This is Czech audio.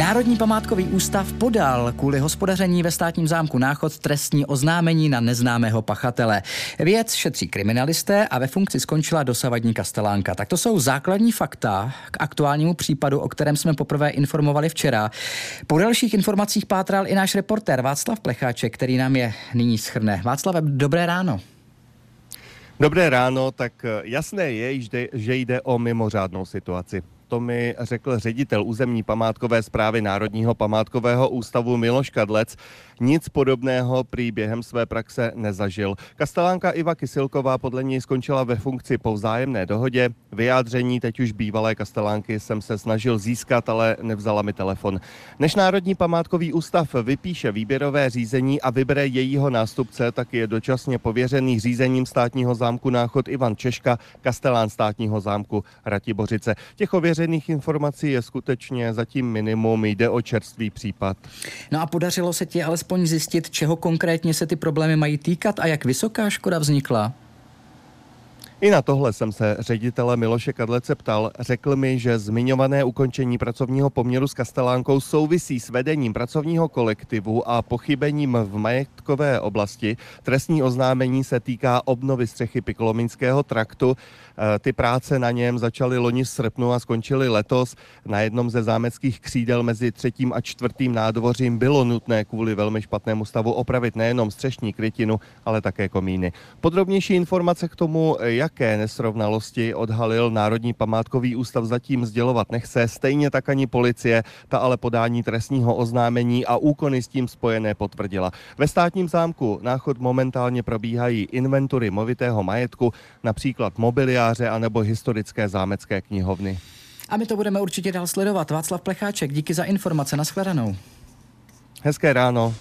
Národní památkový ústav podal kvůli hospodaření ve státním zámku Náchod trestní oznámení na neznámého pachatele. Věc šetří kriminalisté a ve funkci skončila dosavadní kastelánka. Tak to jsou základní fakta k aktuálnímu případu, o kterém jsme poprvé informovali včera. Po dalších informacích pátral i náš reportér Václav Plecháček, který nám je nyní schrne. Václav, dobré ráno. Dobré ráno, tak jasné je, že jde o mimořádnou situaci to mi řekl ředitel územní památkové zprávy Národního památkového ústavu Miloš Kadlec. Nic podobného prý během své praxe nezažil. Kastelánka Iva Kysilková podle něj skončila ve funkci po vzájemné dohodě. Vyjádření teď už bývalé kastelánky jsem se snažil získat, ale nevzala mi telefon. Než Národní památkový ústav vypíše výběrové řízení a vybere jejího nástupce, tak je dočasně pověřený řízením státního zámku Náchod Ivan Češka, kastelán státního zámku Ratibořice. Těch ověřených informací je skutečně zatím minimum, jde o čerstvý případ. No a podařilo se ti alespoň zjistit, čeho konkrétně se ty problémy mají týkat a jak vysoká škoda vznikla? I na tohle jsem se ředitele Miloše Kadlece ptal. Řekl mi, že zmiňované ukončení pracovního poměru s Kastelánkou souvisí s vedením pracovního kolektivu a pochybením v majetkové oblasti. Trestní oznámení se týká obnovy střechy Pikolominského traktu. E, ty práce na něm začaly loni srpnu a skončily letos. Na jednom ze zámeckých křídel mezi třetím a čtvrtým nádvořím bylo nutné kvůli velmi špatnému stavu opravit nejenom střešní krytinu, ale také komíny. Podrobnější informace k tomu, jak jaké nesrovnalosti odhalil Národní památkový ústav zatím sdělovat nechce, stejně tak ani policie, ta ale podání trestního oznámení a úkony s tím spojené potvrdila. Ve státním zámku náchod momentálně probíhají inventury movitého majetku, například mobiliáře anebo historické zámecké knihovny. A my to budeme určitě dál sledovat. Václav Plecháček, díky za informace. Naschledanou. Hezké ráno.